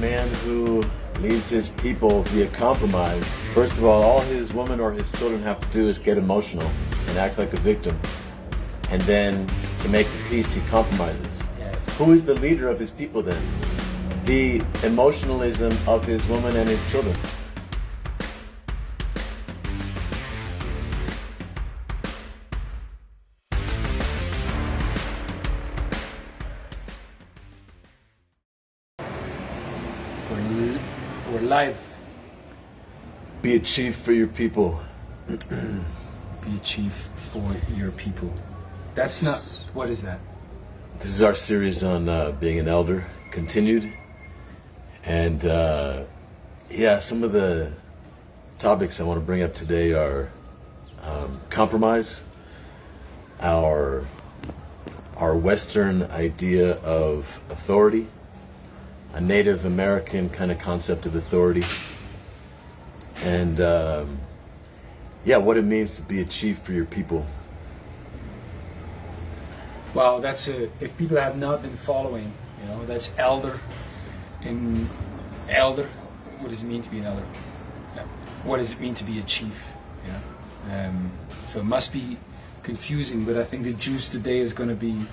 man who leads his people via compromise. First of all, all his woman or his children have to do is get emotional and act like a victim. And then to make the peace, he compromises. Yes. Who is the leader of his people then? The emotionalism of his woman and his children. Be a chief for your people. Be a chief for your people. That's not. What is that? This is our series on uh, being an elder, continued. And uh, yeah, some of the topics I want to bring up today are um, compromise, our our Western idea of authority, a Native American kind of concept of authority, and um, yeah, what it means to be a chief for your people. Well, that's a. If people have not been following, you know, that's elder. In elder, what does it mean to be an elder? What does it mean to be a chief? Yeah. Um, so it must be confusing, but I think the juice today is going to be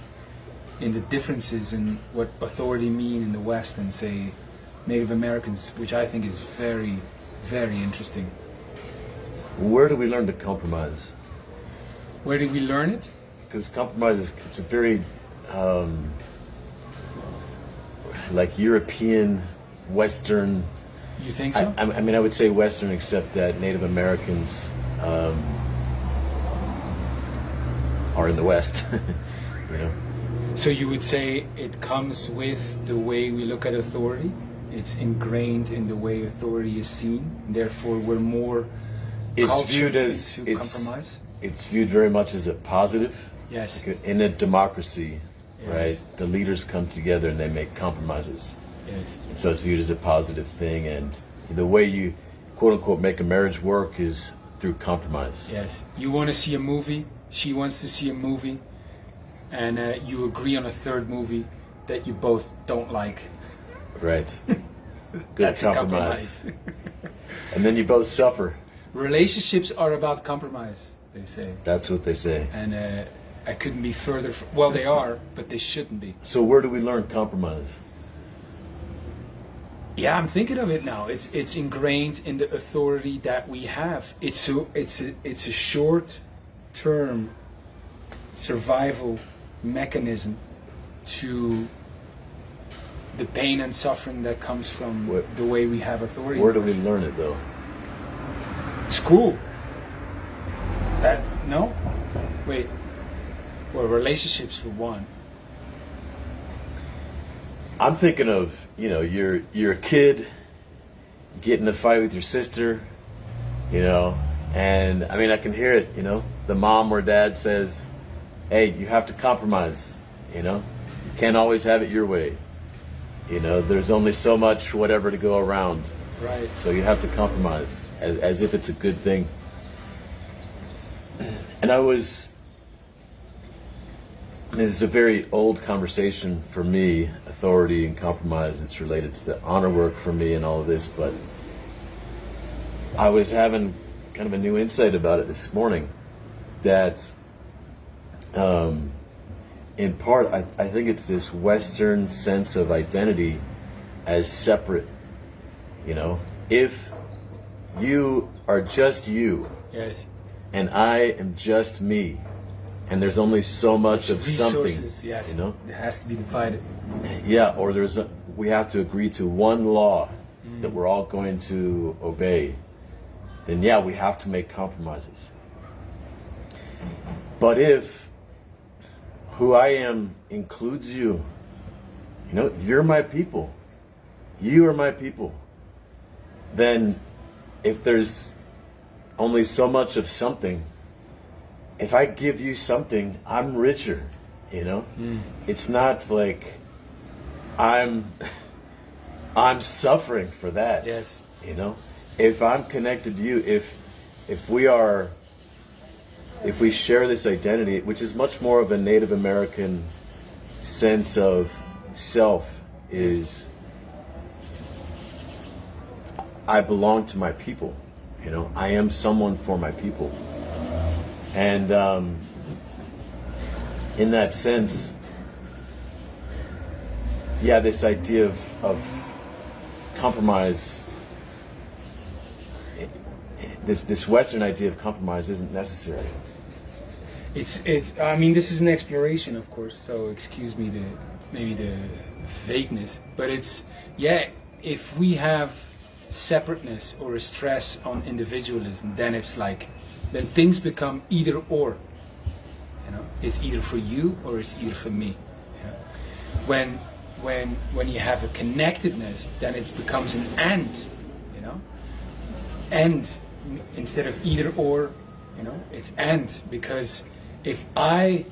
in the differences in what authority mean in the West and say Native Americans, which I think is very, very interesting. Where do we learn to compromise? Where did we learn it? because compromise is it's a very um, like European Western. You think so? I I mean, I would say Western, except that Native Americans um, are in the West. you know, So you would say it comes with the way we look at authority. It's ingrained in the way authority is seen. Therefore, we're more it's viewed as to it's, compromise. it's viewed very much as a positive. Yes. Like in a democracy, Yes. right? The leaders come together and they make compromises. Yes. And so it's viewed as a positive thing. And the way you, quote unquote, make a marriage work is through compromise. Yes. You want to see a movie. She wants to see a movie, and uh, you agree on a third movie that you both don't like. Right. Good That's a compromise. and then you both suffer. Relationships are about compromise, they say, That's what they say. and uh, I couldn't be further. F- well, they are, but they shouldn't be. So where do we learn compromise? Yeah, I'm thinking of it now. It's it's ingrained in the authority that we have. It's a it's a it's a short term survival mechanism to the pain and suffering that comes from Where- the way we have authority. Where do we learn it though? School. That no? Wait. Well, relationships for one. I'm thinking of, you know, you're you're a kid, getting in a fight with your sister, you know, and I mean I can hear it, you know. The mom or dad says, Hey, you have to compromise, you know. You can't always have it your way. You know, there's only so much whatever to go around. Right. So you have to compromise as, as if it's a good thing. And I was, this is a very old conversation for me, authority and compromise. It's related to the honor work for me and all of this, but I was having kind of a new insight about it this morning that, um, in part, I, I think it's this Western sense of identity as separate you know, if you are just you Yes. and I am just me, and there's only so much of something, Yes. you know, It has to be divided. yeah, or there's a, we have to agree to one law mm. that we're all going to obey, then yeah, we have to make compromises. But if who I am includes you, you know, you're my people, you are my people, then if there's only so much of something, if I give you something, I'm richer, you know? Hmm. It's not like I'm I'm suffering for that. Yes. You know? If I'm connected to you, if if we are if we share this identity, which is much more of a Native American sense of self, is I belong to my people. You know, I am someone for my people. And um, in that sense, yeah, this idea of, of compromise, this, this Western idea of compromise isn't necessary. It's it's. I mean, this is an exploration, of course. So excuse me the maybe the vagueness, but it's yeah. If we have separateness or a stress on individualism, then it's like then things become either or. You know, it's either for you or it's either for me. You know? When when when you have a connectedness, then it becomes an and. You know, and instead of either or. You know, it's and because if I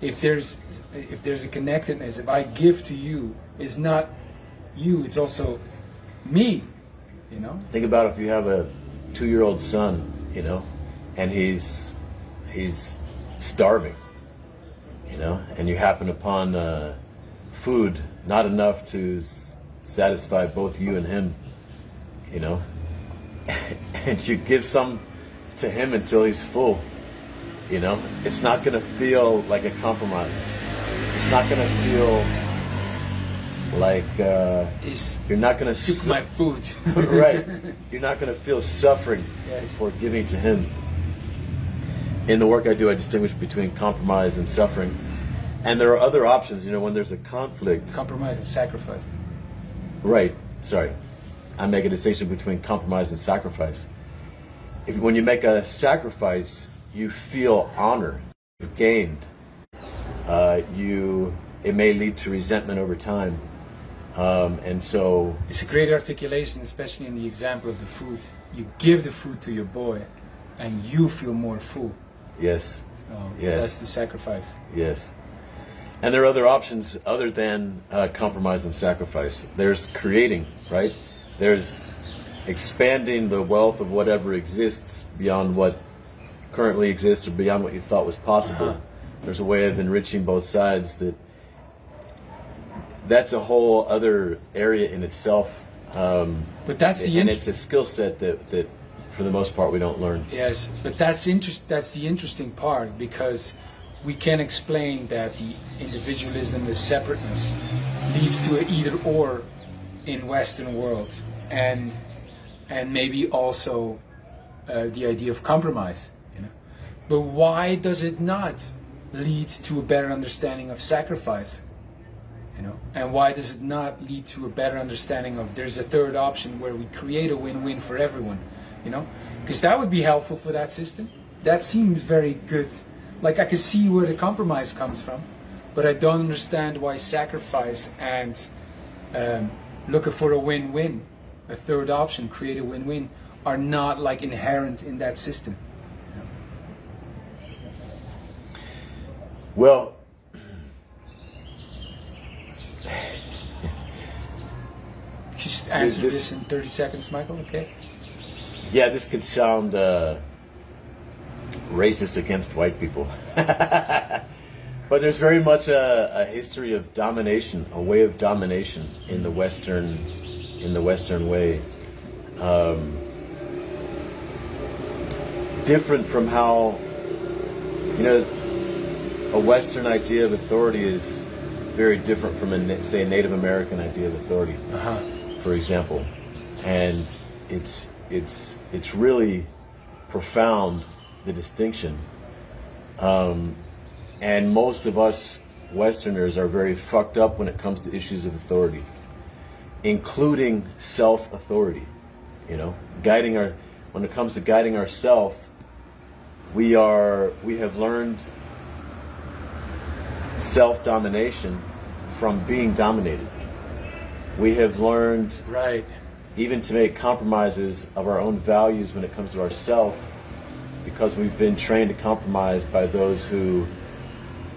if there's if there's a connectedness, if I give to you, it's not you, it's also me. You know? Think about if you have a two year old son, you know, and he's he's starving, you know, and you happen upon uh, food not enough to s- satisfy both you and him, you know, and you give some to him until he's full you know, it's not going to feel like a compromise. It's not going to feel like uh, This you're not going took to my food. right. You're not going to feel suffering Yes. for giving to Him. In the work I do, I distinguish between compromise and suffering, and there are other options. You know, when there's a conflict, Compromise and sacrifice. Right. Sorry. I make a distinction between compromise and sacrifice. If when you make a sacrifice, you feel honor, you've gained. Uh, you it may lead to resentment over time, um, and so It's a great articulation, especially in the example of the food. You give the food to your boy, and you feel more full. yes, So Yes. that's the sacrifice. yes. And there are other options other than uh, compromise and sacrifice. There's creating, right? There's expanding the wealth of whatever exists beyond what currently exists or beyond what you thought was possible. Uh-huh. There's a way of enriching both sides that that's a whole other area in itself. Um, But that's the and int- it's a skill set that, that for the most part we don't learn. Yes, but that's interest. That's the interesting part because we can explain that the individualism, the separateness, leads to a either or in Western world, and and maybe also uh, the idea of compromise. But why does it not lead to a better understanding of sacrifice? You know, and why does it not lead to a better understanding of there's a third option where we create a win-win for everyone? You know, because that would be helpful for that system. That seems very good. Like I can see where the compromise comes from, but I don't understand why sacrifice and um, looking for a win-win, a third option, create a win-win, are not like inherent in that system. Well, Just answer this- this in 30 seconds, Michael. Okay. Yeah, this could sound uh, racist against white people. but there's very much a, a history of domination, a way of domination in the Western, in the Western way. Um, different from how, you know, a Western idea of authority is very different from a, say, a Native American idea of authority Uh huh. for example, and it's it's it's really profound the distinction. Um, and most of us Westerners are very fucked up when it comes to issues of authority, including self authority. You know, guiding our when it comes to guiding ourself, we are we have learned self domination from being dominated. We have learned Right. even to make compromises of our own values when it comes to ourself because we've been trained to compromise by those who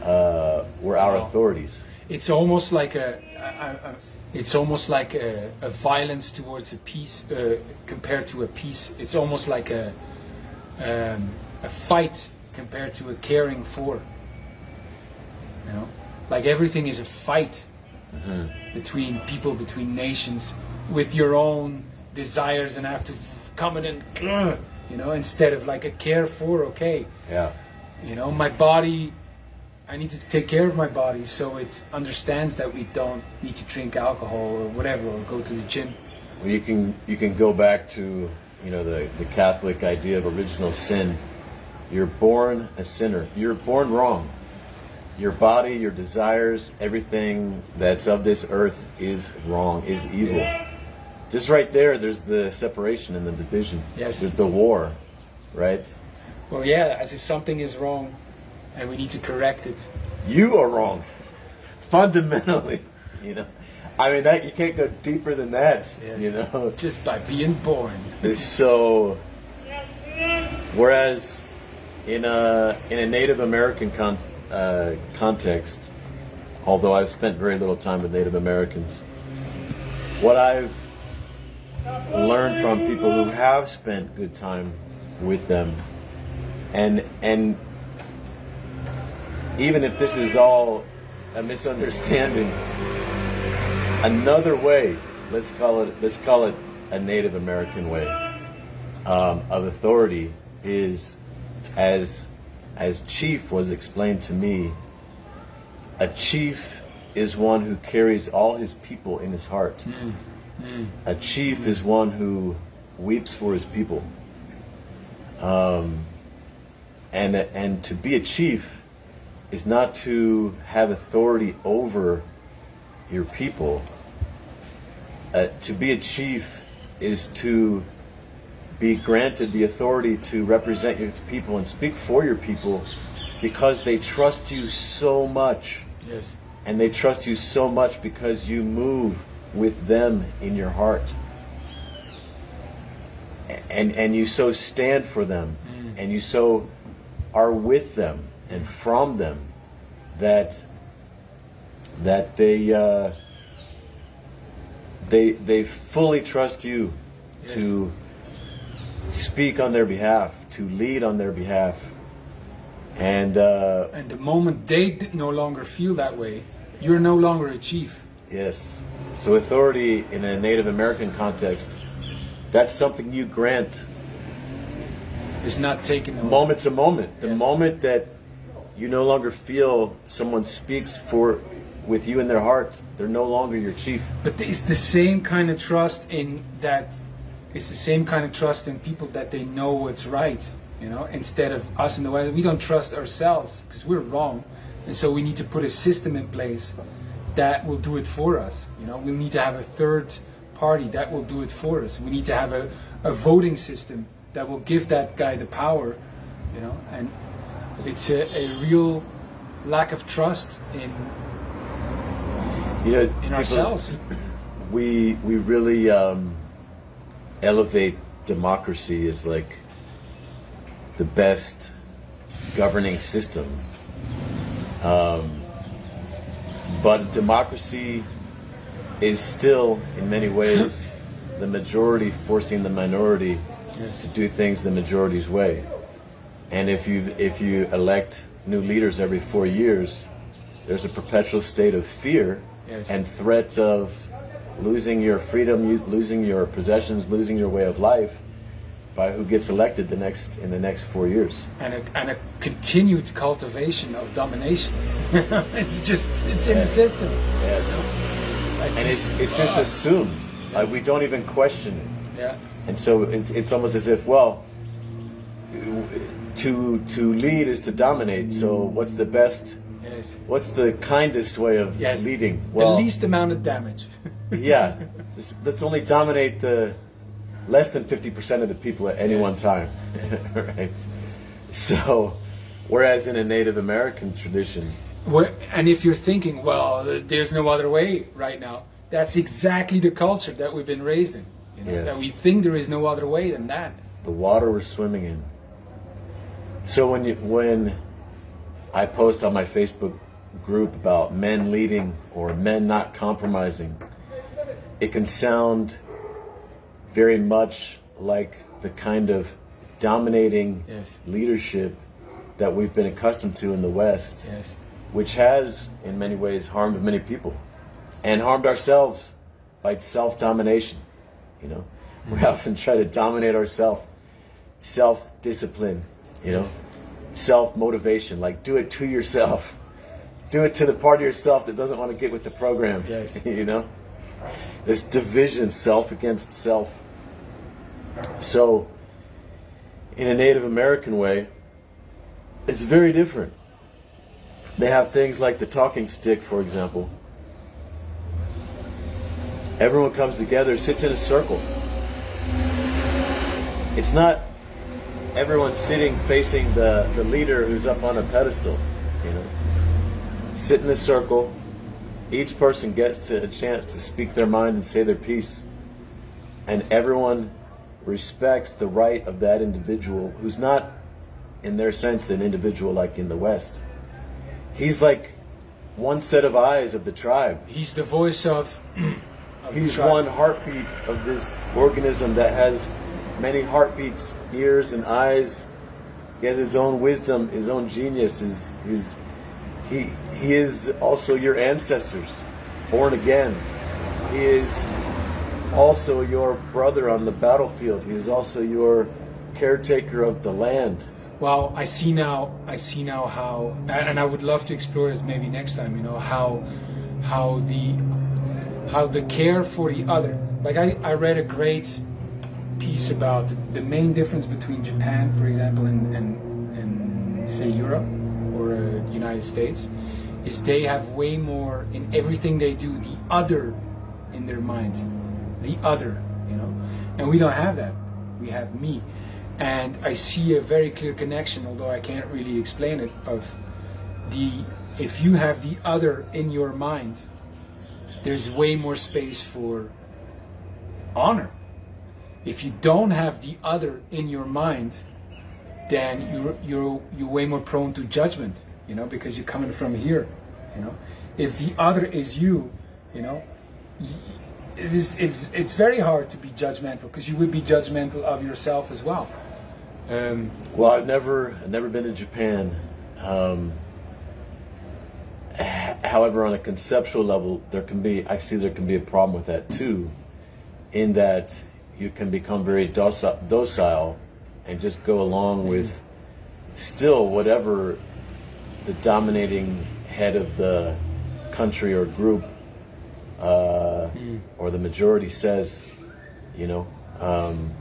uh, were our Wow. authorities. It's almost like a, a, a it's almost like a, a violence towards a peace uh, compared to a peace. It's almost like a um, a fight compared to a caring for. You know, like everything is a fight mm-hmm. between people, between nations, with your own desires and I have to f- come in and you know instead of like a care for okay Yeah. you know my body I need to take care of my body so it understands that we don't need to drink alcohol or whatever or go to the gym Well, you can you can go back to you know the the Catholic idea of original sin. You're born a sinner. You're born wrong. Your body, your desires, everything that's of this earth is wrong, is evil. Just right there, there's the separation and the division. Yes. The, the war, right? well yeah as if something is wrong and we need to correct it You are wrong, fundamentally. You know, I mean that you can't go deeper than that. Yes. You know, just by being born So, whereas in a in a Native American con- uh, context, although I've spent very little time with Native Americans, what I've learned from people who have spent good time with them, and and even if this is all a misunderstanding, another way let's call it let's call it a native american way um, of authority is as as chief was explained to me a chief is one who carries all his people in his heart. A chief is one who weeps for his people. Um, and and to be a chief is not to have authority over your people. Uh, to be a chief is to be granted the authority to represent your people and speak for your people because they trust you so much. yes And they trust you so much because you move with them in your heart. And, and you so stand for them and you so are with them and from them that that they uh, they they fully trust you Yes. to speak on their behalf, to lead on their behalf, and uh, And the moment they no longer feel that way, you're no longer a chief. yes. So authority in a Native American context, that's something you grant It's not taken away. moment to moment. The Yes. moment that you no longer feel someone speaks for with you in their heart, they're no longer your chief. But it's the same kind of trust in that. It's the same kind of trust in people that they know what's right. You know, instead of us in the way we don't trust ourselves because we're wrong, and so we need to put a system in place that will do it for us. You know, we need to have a third party that will do it for us. We need to have a, a voting system that will give that guy the power. You know, and it's a, a real lack of trust in You know, in people- ourselves. we we really um, elevate democracy as like the best governing system. Um, but democracy is still, in many ways, the majority forcing the minority Yes. to do things the majority's way. And if you if you elect new leaders every four years, there's a perpetual state of fear Yes. and threat of losing your freedom, losing your possessions, losing your way of life by who gets elected the next in the next four years. and a, and a continued cultivation of domination. it's just it's in the system. Yes. And it's it's just ah. assumed. Like we don't even question it. yeah, And so it's it's almost as if well to to lead is to dominate. So what's the best yes, what's the kindest way of yes. leading? the least amount of damage. yeah. Just let's only dominate the less than 50% of the people at any Yes. one time. right. So whereas in a Native American tradition, Where, and if you're thinking, well, there's no other way right now, that's exactly the culture that we've been raised in. You know, Yes. That we think there is no other way than that. the water we're swimming in. So when you when I post on my Facebook group about men leading or men not compromising, it can sound very much like the kind of dominating Yes. leadership that we've been accustomed to in the West, Yes. which has in many ways harmed many people and harmed ourselves by self-domination, you know. We mm-hmm. often try to dominate ourselves. Self discipline, you know, self motivation. Like do it to yourself. Do it to the part of yourself that doesn't want to get with the program. Yes. you know, this division, self against self. So, in a Native American way, it's very different. They have things like the talking stick, for example. Everyone comes together, sits in a circle. It's not everyone sitting facing the, the leader who's up on a pedestal, you know. Sit in a circle. Each person gets to a chance to speak their mind and say their piece. And everyone respects the right of that individual who's not in their sense an individual like in the West. He's like one set of eyes of the tribe. He's the voice of. of the He's tribe. one heartbeat of this organism that has many heartbeats, ears and eyes. He has his own wisdom, his own genius. His, his, he, he is also your ancestors, born again. He is also your brother on the battlefield. He is also your caretaker of the land. Well, I see now. I see now how, and I would love to explore this maybe next time. You know how, how the, how the care for the other. Like I, I read a great piece about the main difference between Japan, for example, and and, and say Europe or uh, United States, is they have way more in everything they do the other in their mind, the other. You know, and we don't have that. We have me and I see a very clear connection, although I can't really explain it, of the if you have the other in your mind, there's way more space for honor. If you don't have the other in your mind, then you're you're you're way more prone to judgment, you know, because you're coming from here, you know. If the other is you, you know, y- it is it's it's very hard to be judgmental because you would be judgmental of yourself as well. Um, Well, I've never, I've never been to Japan. Um, however, on a conceptual level, there can be, I see there can be a problem with that too, in that you can become very docile, docile and just go along with still whatever the dominating head of the country or group uh, or the majority says, you know. Um,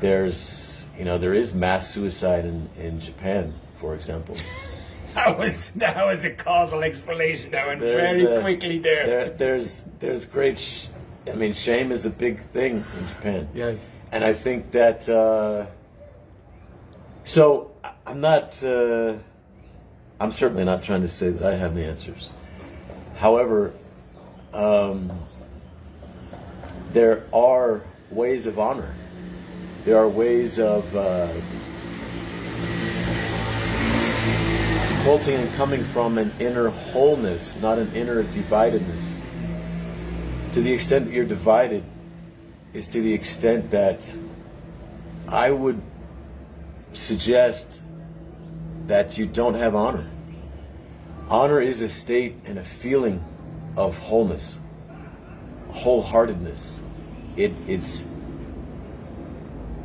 there's you know there is mass suicide in, in Japan, for example. that was that was a causal explanation. That went There's, very uh, quickly there. There, there's there's great. Sh- I mean, shame is a big thing in Japan. Yes. and I think that. Uh, so I'm not. Uh, I'm certainly not trying to say that I have the answers. However, um, there are ways of honor. There are ways of uh, culting and coming from an inner wholeness, not an inner dividedness. To the extent that you're divided, is to the extent that I would suggest that you don't have honor. Honor is a state and a feeling of wholeness, wholeheartedness. It it's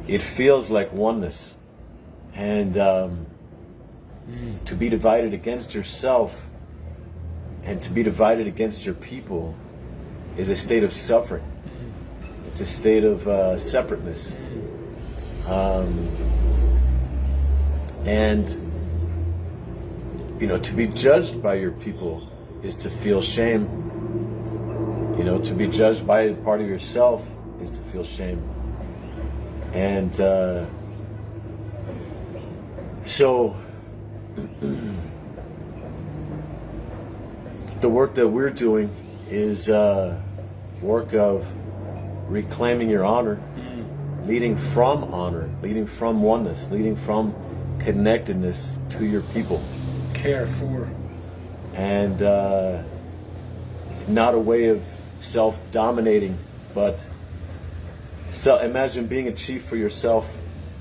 it feels like oneness, and um, to be divided against yourself and to be divided against your people is a state of suffering. It's a state of uh, separateness. Um, and, you know, to be judged by your people is to feel shame. You know, to be judged by a part of yourself is to feel shame. And uh, so, the work that we're doing is uh, work of reclaiming your honor, leading from honor, leading from oneness, leading from connectedness to your people, Care for. and uh, not a way of self-dominating, but so imagine being a chief for yourself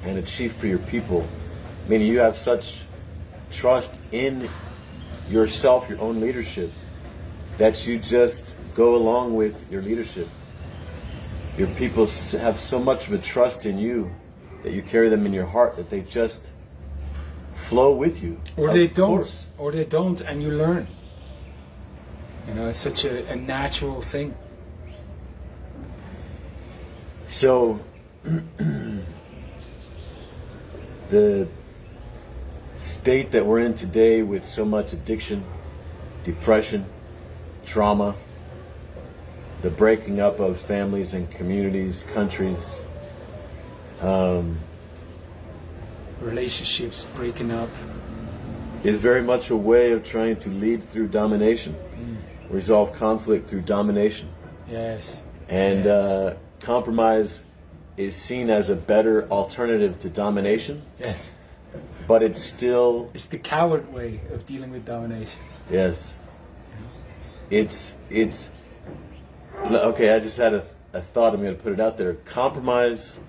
and a chief for your people, meaning you have such trust in yourself, your own leadership, that you just go along with your leadership. your people have so much of a trust in you that you carry them in your heart that they just flow with you. or Of they don't course. or they don't and you learn you know it's such a, a natural thing So, the state that we're in today with so much addiction, depression, trauma, the breaking up of families and communities, countries, um, relationships breaking up is very much a way of trying to lead through domination, resolve conflict through domination. yes And Yes. uh, compromise is seen as a better alternative to domination, yes but it's still it's the coward way of dealing with domination yes. It's it's okay. I just had a, a thought. I'm going to put it out there. Compromise.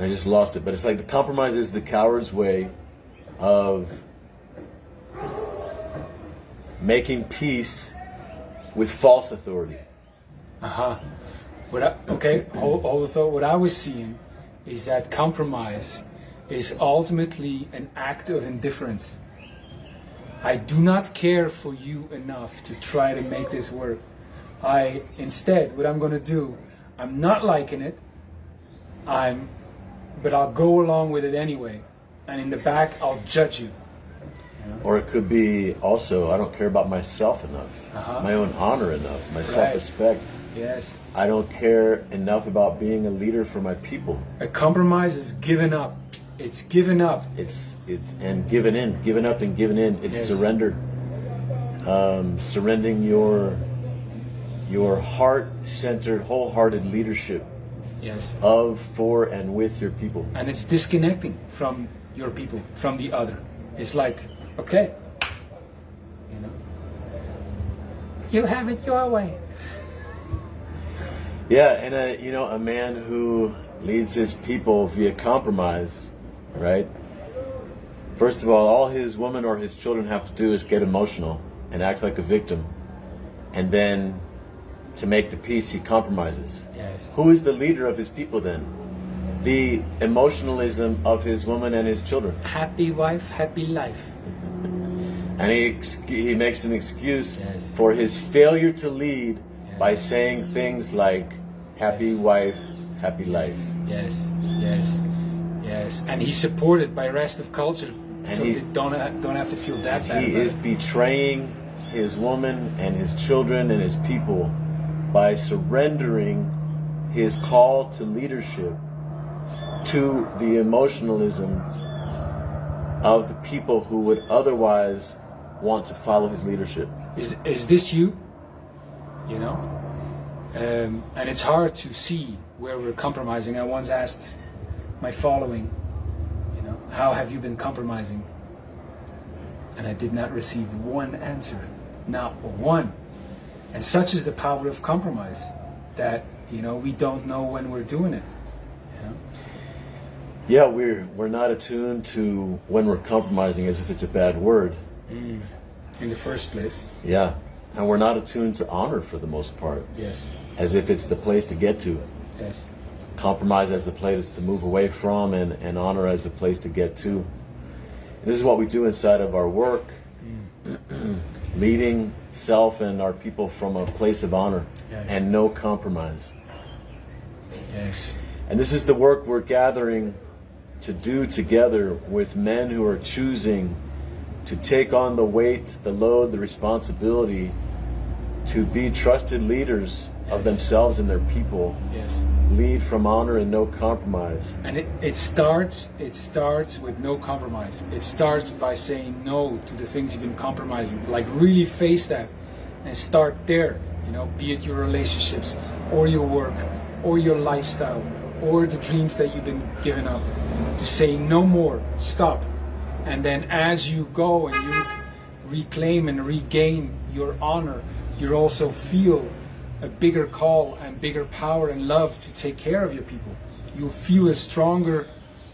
I just lost it, but it's like the compromise is the coward's way of making peace with false authority. Uh-huh. What I, okay, hold, hold the thought. What I was seeing is that compromise is ultimately an act of indifference. I do not care for you enough to try to make this work. I instead, what I'm going to do, I'm not liking it. I'm, but I'll go along with it anyway. And in the back, I'll judge you. Or it could be also, I don't care about myself enough, Uh-huh. my own honor enough, my self respect. Yes. I don't care enough about being a leader for my people. A compromise is giving up. It's given up. It's it's and given in, given up and given in. It's Yes. surrendered. Um, surrendering your your heart centered, wholehearted leadership Yes. of, for, and with your people. and it's disconnecting from your people, from the other. It's like, okay, you know, you have it your way. Yeah, and a you know a man who leads his people via compromise, right? First of all, all his woman or his children have to do is get emotional and act like a victim, and then to make the peace, he compromises. Yes. Who is the leader of his people then? The emotionalism of his woman and his children, Happy wife, happy life. and he he makes an excuse Yes. for his failure to lead by saying things like "happy Yes. wife, happy life." Yes, yes, yes. And he's supported by rest of culture, so he- they don't ha- don't have to feel that bad. He is betraying his woman and his children and his people by surrendering his call to leadership to the emotionalism of the people who would otherwise want to follow his leadership. Is is this you? You know, um, and it's hard to see where we're compromising. I once asked my following, you know, how have you been compromising? And I did not receive one answer, not one. And such is the power of compromise that you know we don't know when we're doing it. You know? Yeah, we're we're not attuned to when we're compromising as if it's a bad word. Mm. In the first place, Yeah. And we're not attuned to honor for the most part, yes, as if it's the place to get to. yes, compromise as the place to move away from and, and honor as the place to get to. And this is what we do inside of our work, leading self and our people from a place of honor Yes. and no compromise. yes, And this is the work we're gathering to do together with men who are choosing to take on the weight, the load, the responsibility to be trusted leaders of themselves and their people yes. lead from honor and no compromise. And it, it starts it starts with no compromise. It starts by saying no to the things you've been compromising. Like really face that and start there. You know, be it your relationships or your work or your lifestyle or the dreams that you've been giving up. To say no more, stop. And then as you go and you reclaim and regain your honor, you also feel a bigger call and bigger power and love to take care of your people. You'll feel a stronger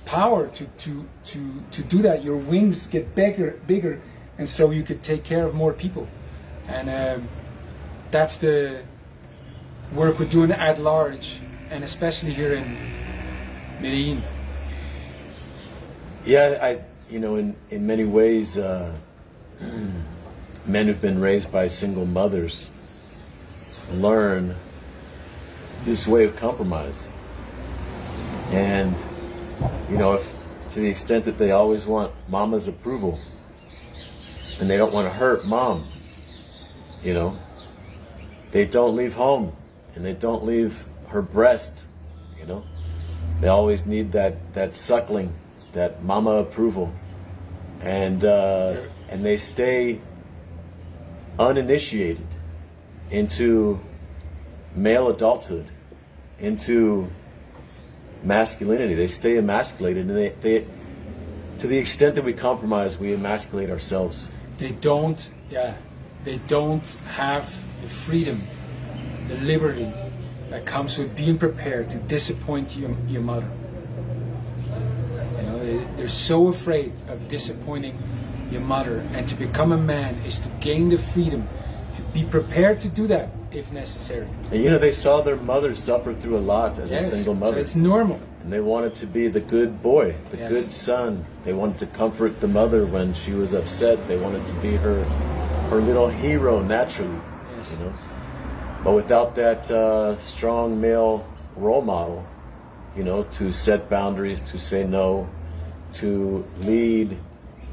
power to, to, to, to do that. Your wings get bigger, bigger, and so you could take care of more people. and um, that's the work we're doing at large, and especially here in Medellin. Yeah, I, you know, in, in many ways, uh, men who've been raised by single mothers learn this way of compromise. And, you know, if to the extent that they always want mama's approval and they don't want to hurt mom, you know, they don't leave home and they don't leave her breast, you know. They always need that, that suckling, that mama approval. And, uh, and they stay uninitiated into male adulthood, into masculinity. They stay emasculated, and they, they, to the extent that we compromise, we emasculate ourselves. They don't, yeah, they don't have the freedom, the liberty that comes with being prepared to disappoint your, your mother. You know, they, they're so afraid of disappointing your mother, and to become a man is to gain the freedom to be prepared to do that if necessary. And you know, they saw their mother suffer through a lot as Yes, a single mother. so it's normal. and they wanted to be the good boy, the Yes. good son. They wanted to comfort the mother when she was upset. They wanted to be her her little hero naturally. Yes. You know? But without that uh, strong male role model, you know, to set boundaries, to say no, to lead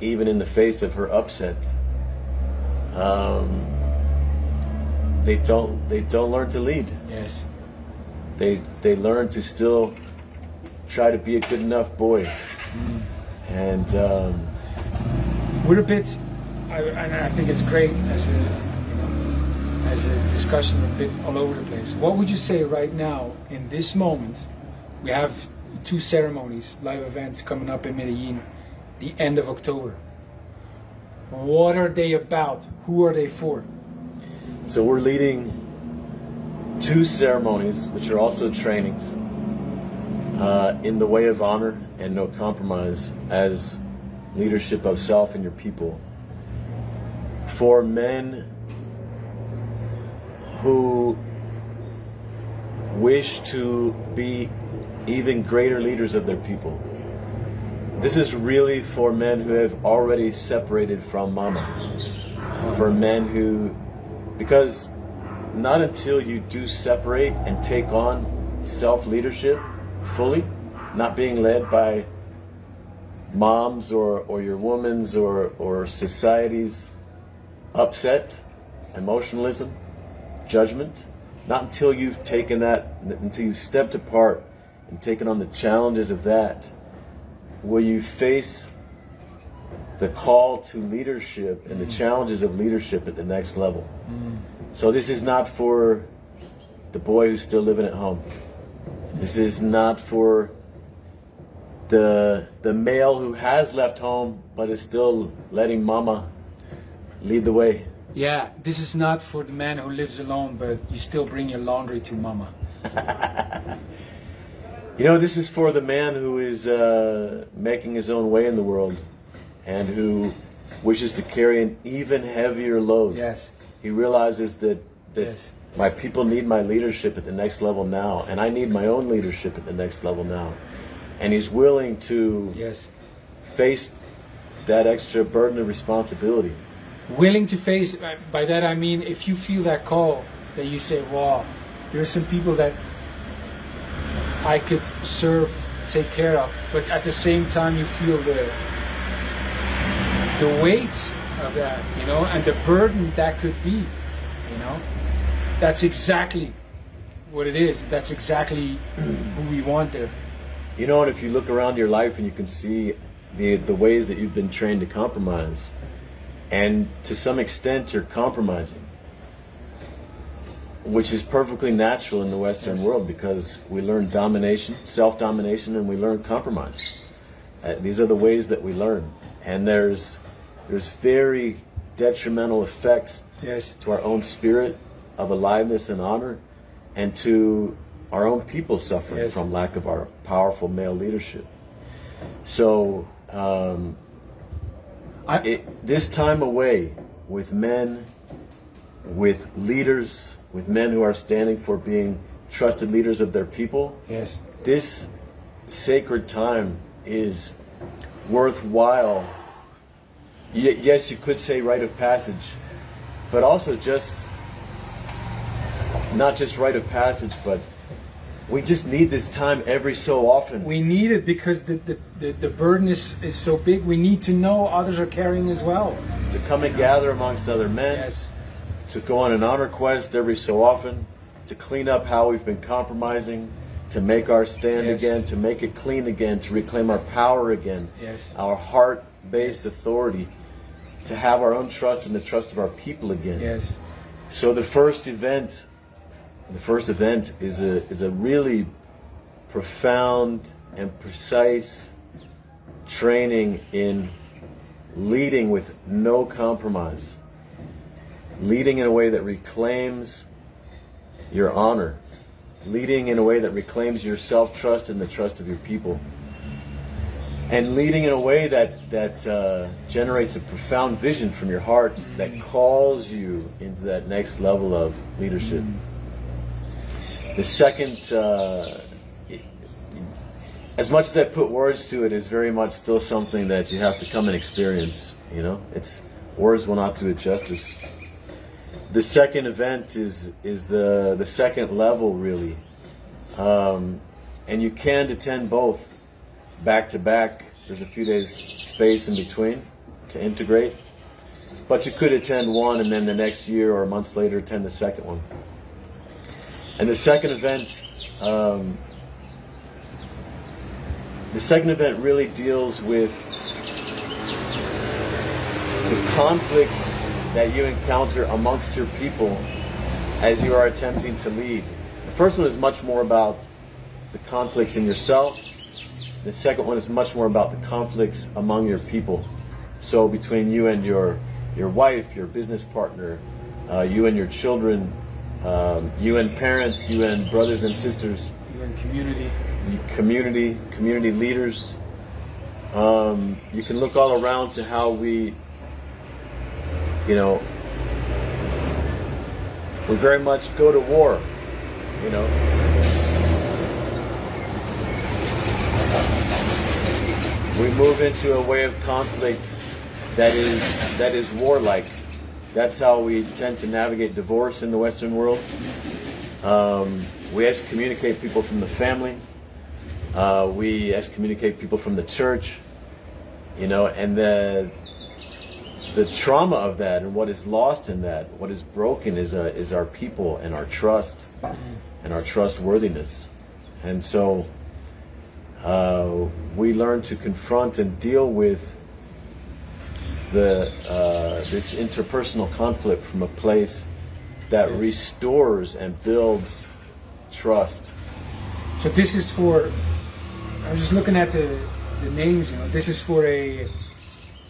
even in the face of her upset, um, they don't they don't learn to lead. Yes. They they learn to still try to be a good enough boy, and um, we're a bit, I, and I think it's great as a, as a discussion a bit all over the place. What would you say right now in this moment? We have two ceremonies, live events coming up in Medellin, the end of October. What are they about? Who are they for? So we're leading two ceremonies, which are also trainings, uh, in the way of honor and no compromise as leadership of self and your people. For men who wish to be even greater leaders of their people. This is really for men who have already separated from mama. For men who, because not until you do separate and take on self leadership fully, not being led by moms or, or your woman's or, or society's upset, emotionalism, judgment, not until you've taken that, until you've stepped apart and taken on the challenges of that, will you face the call to leadership and the challenges of leadership at the next level. So this is not for the boy who's still living at home. This is not for the the male who has left home but is still letting mama lead the way. Yeah, this is not for the man who lives alone, but you still bring your laundry to mama. You know, this is for the man who is uh, making his own way in the world and who wishes to carry an even heavier load. Yes. He realizes that, that Yes. my people need my leadership at the next level now, and I need my own leadership at the next level now. And he's willing to Yes. face that extra burden of responsibility. willing to face by- by that i mean if you feel that call that you say wow there are some people that i could serve take care of but at the same time you feel the the weight of that you know and the burden that could be you know. That's exactly what it is. That's exactly who we want there. You know, and if you look around your life and you can see the the ways that you've been trained to compromise, and to some extent you're compromising, which is perfectly natural in the Western Yes. world because we learn domination, self domination, and we learn compromise. Uh, these are the ways that we learn, and there's there's very detrimental effects yes to our own spirit of aliveness and honor, and to our own people suffering Yes. from lack of our powerful male leadership. So, um, I, it, this time away with men with leaders, with men who are standing for being trusted leaders of their people, Yes. this sacred time is worthwhile. Y- yes, you could say rite of passage, but also just not just rite of passage, but we just need this time every so often. We need it because the, the, the, the burden is, is so big. We need to know others are carrying as well. to come and gather amongst other men, Yes. to go on an honor quest every so often, to clean up how we've been compromising, to make our stand Yes. again, to make it clean again, to reclaim our power again, Yes. our heart based authority, to have our own trust and the trust of our people again. Yes. So the first event, the first event is a is a really profound and precise training in leading with no compromise. Leading in a way that reclaims your honor. Leading in a way that reclaims your self-trust and the trust of your people. And leading in a way that that uh, generates a profound vision from your heart that calls you into that next level of leadership. The second, uh, as much as I put words to it, is very much still something that you have to come and experience. You know, it's words will not do it justice. The second event is is the the second level really, um, and you can attend both back to back. There's a few days space in between to integrate, but you could attend one and then the next year or months later attend the second one. And the second event, um, the second event really deals with the conflicts that you encounter amongst your people as you are attempting to lead. The first one is much more about the conflicts in yourself. The second one is much more about the conflicts among your people. So between you and your your wife, your business partner, uh, you and your children, um, you and parents, you and brothers and sisters, You in community. community, community leaders. Um, you can look all around to how we, you know, we very much go to war, you know. We move into a way of conflict that is that is warlike. That's how we tend to navigate divorce in the Western world. Um, we excommunicate people from the family. Uh, we excommunicate people from the church. You know, and the the trauma of that and what is lost in that, what is broken is uh, is our people and our trust and our trustworthiness. And so uh, we learn to confront and deal with the uh, this interpersonal conflict from a place that Yes. restores and builds trust. So this is for. I was just looking at the the names. You know, this is for a.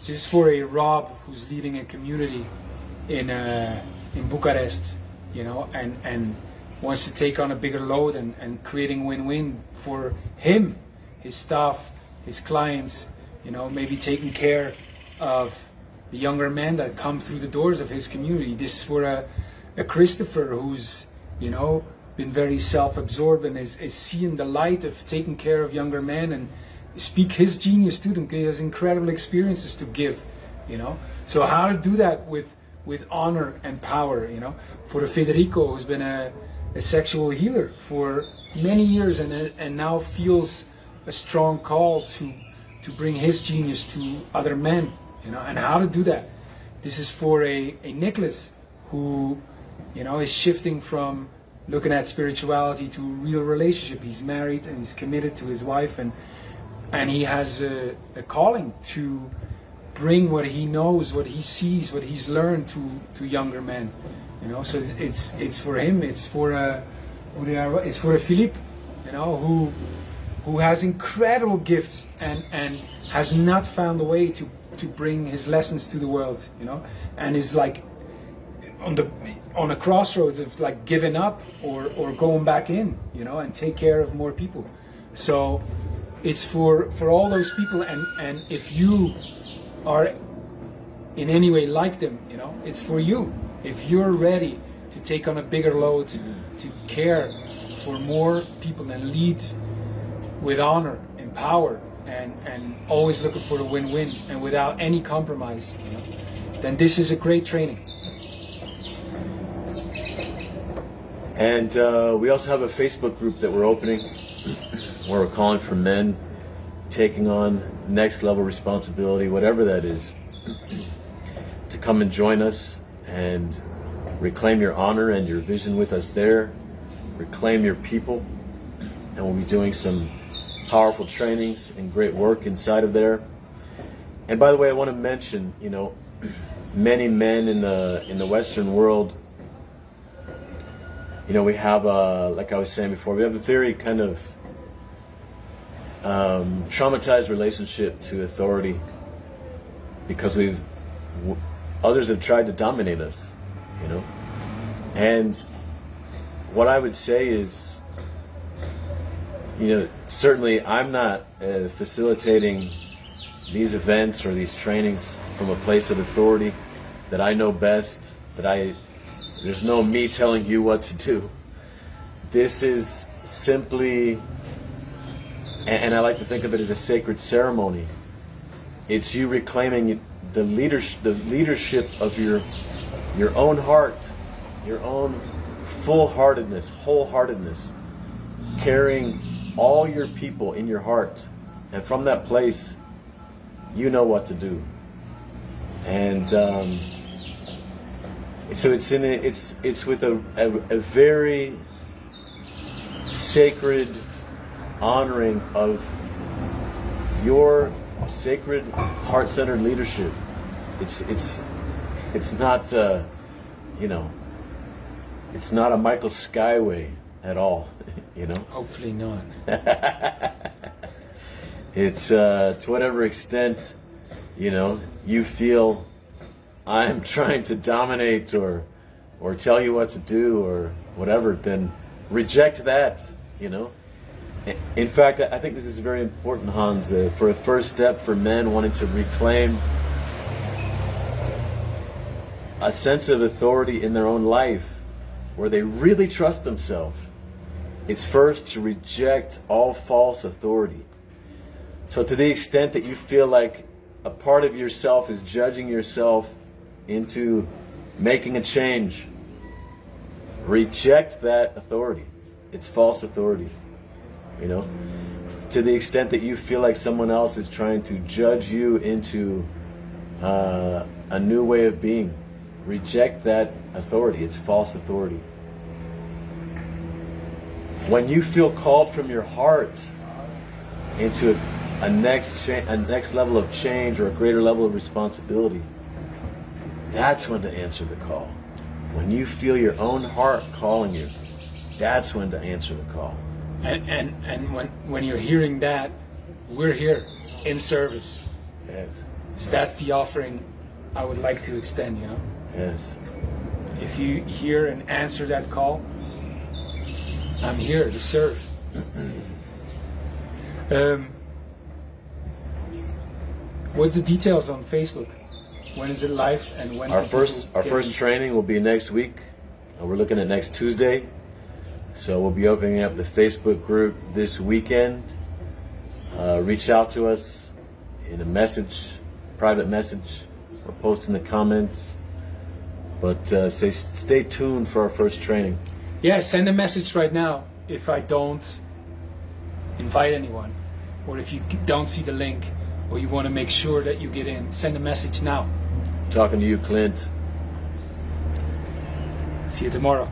This is for a Rob who's leading a community in uh, in Bucharest. You know, and and wants to take on a bigger load and and creating win-win for him, his staff, his clients. You know, maybe taking care of the younger men that come through the doors of his community. This is for a, a Christopher who's, you know, been very self-absorbed and is, is seeing the light of taking care of younger men and speak his genius to them because he has incredible experiences to give, you know. So how to do that with with honor and power, you know. For Federico, who's been a, a sexual healer for many years and and now feels a strong call to to bring his genius to other men, you know, and how to do that. This is for a, a Nicholas who, you know, is shifting from looking at spirituality to real relationship. He's married and he's committed to his wife and and he has a, a calling to bring what he knows, what he sees, what he's learned to to younger men. You know, so it's it's, for him. It's for uh, a, it's for a Philippe, you know, who who has incredible gifts and and has not found a way to to bring his lessons to the world. You know, and is like on the on a crossroads of like giving up or or going back in. You know, and take care of more people. So it's for for all those people and and if you are in any way like them you know it's for you If you're ready to take on a bigger load, to care for more people and lead with honor and power and, and always looking for a win-win and without any compromise, you know, then this is a great training. And uh, we also have a Facebook group that we're opening where we're calling for men taking on next level responsibility, whatever that is, to come and join us and reclaim your honor and your vision with us there, reclaim your people, and we'll be doing some powerful trainings and great work inside of there. And by the way, I want to mention, you know, many men in the in the Western world you know, we have, uh, like I was saying before, we have a very kind of um, traumatized relationship to authority because we've w- others have tried to dominate us, you know. And what I would say is, you know, certainly I'm not uh, facilitating these events or these trainings from a place of authority that I know best, that I there's no me telling you what to do. This is simply, and I like to think of it as a sacred ceremony. It's you reclaiming the leadership, the leadership of your your own heart, your own full-heartedness, wholeheartedness, carrying all your people in your heart, and from that place, you know what to do. And um, so it's in a, it's it's with a, a, a very sacred honoring of your sacred heart-centered leadership. It's it's it's not uh, you know it's not a Michael Skye way at all. You know. Hopefully not. it's uh, to whatever extent you know you feel I'm trying to dominate or or tell you what to do or whatever, then reject that, you know. In fact, I think this is very important, Hans, uh, for a first step for men wanting to reclaim a sense of authority in their own life where they really trust themselves. It's first to reject all false authority. So, to the extent that you feel like a part of yourself is judging yourself into making a change. Reject that authority. It's false authority. You know? To the extent that you feel like someone else is trying to judge you into uh, a new way of being, reject that authority. It's false authority. When you feel called from your heart into a, a next cha- a next level of change or a greater level of responsibility, that's when to answer the call. When you feel your own heart calling you, that's when to answer the call. And and and when when you're hearing that, we're here in service. Yes. So that's the offering I would like to extend. You know, Yes. if you hear and answer that call, I'm here to serve. um, what's the details on Facebook? When is it live and when? Our first our first in? training will be next week. Uh, we're looking at next Tuesday. So we'll be opening up the Facebook group this weekend. Uh, reach out to us in a message, private message, or post in the comments. But uh, say, stay tuned for our first training. Yeah, send a message right now if I don't invite anyone, or if you don't see the link, or you want to make sure that you get in. Send a message now. Talking to you, Clint. See you tomorrow.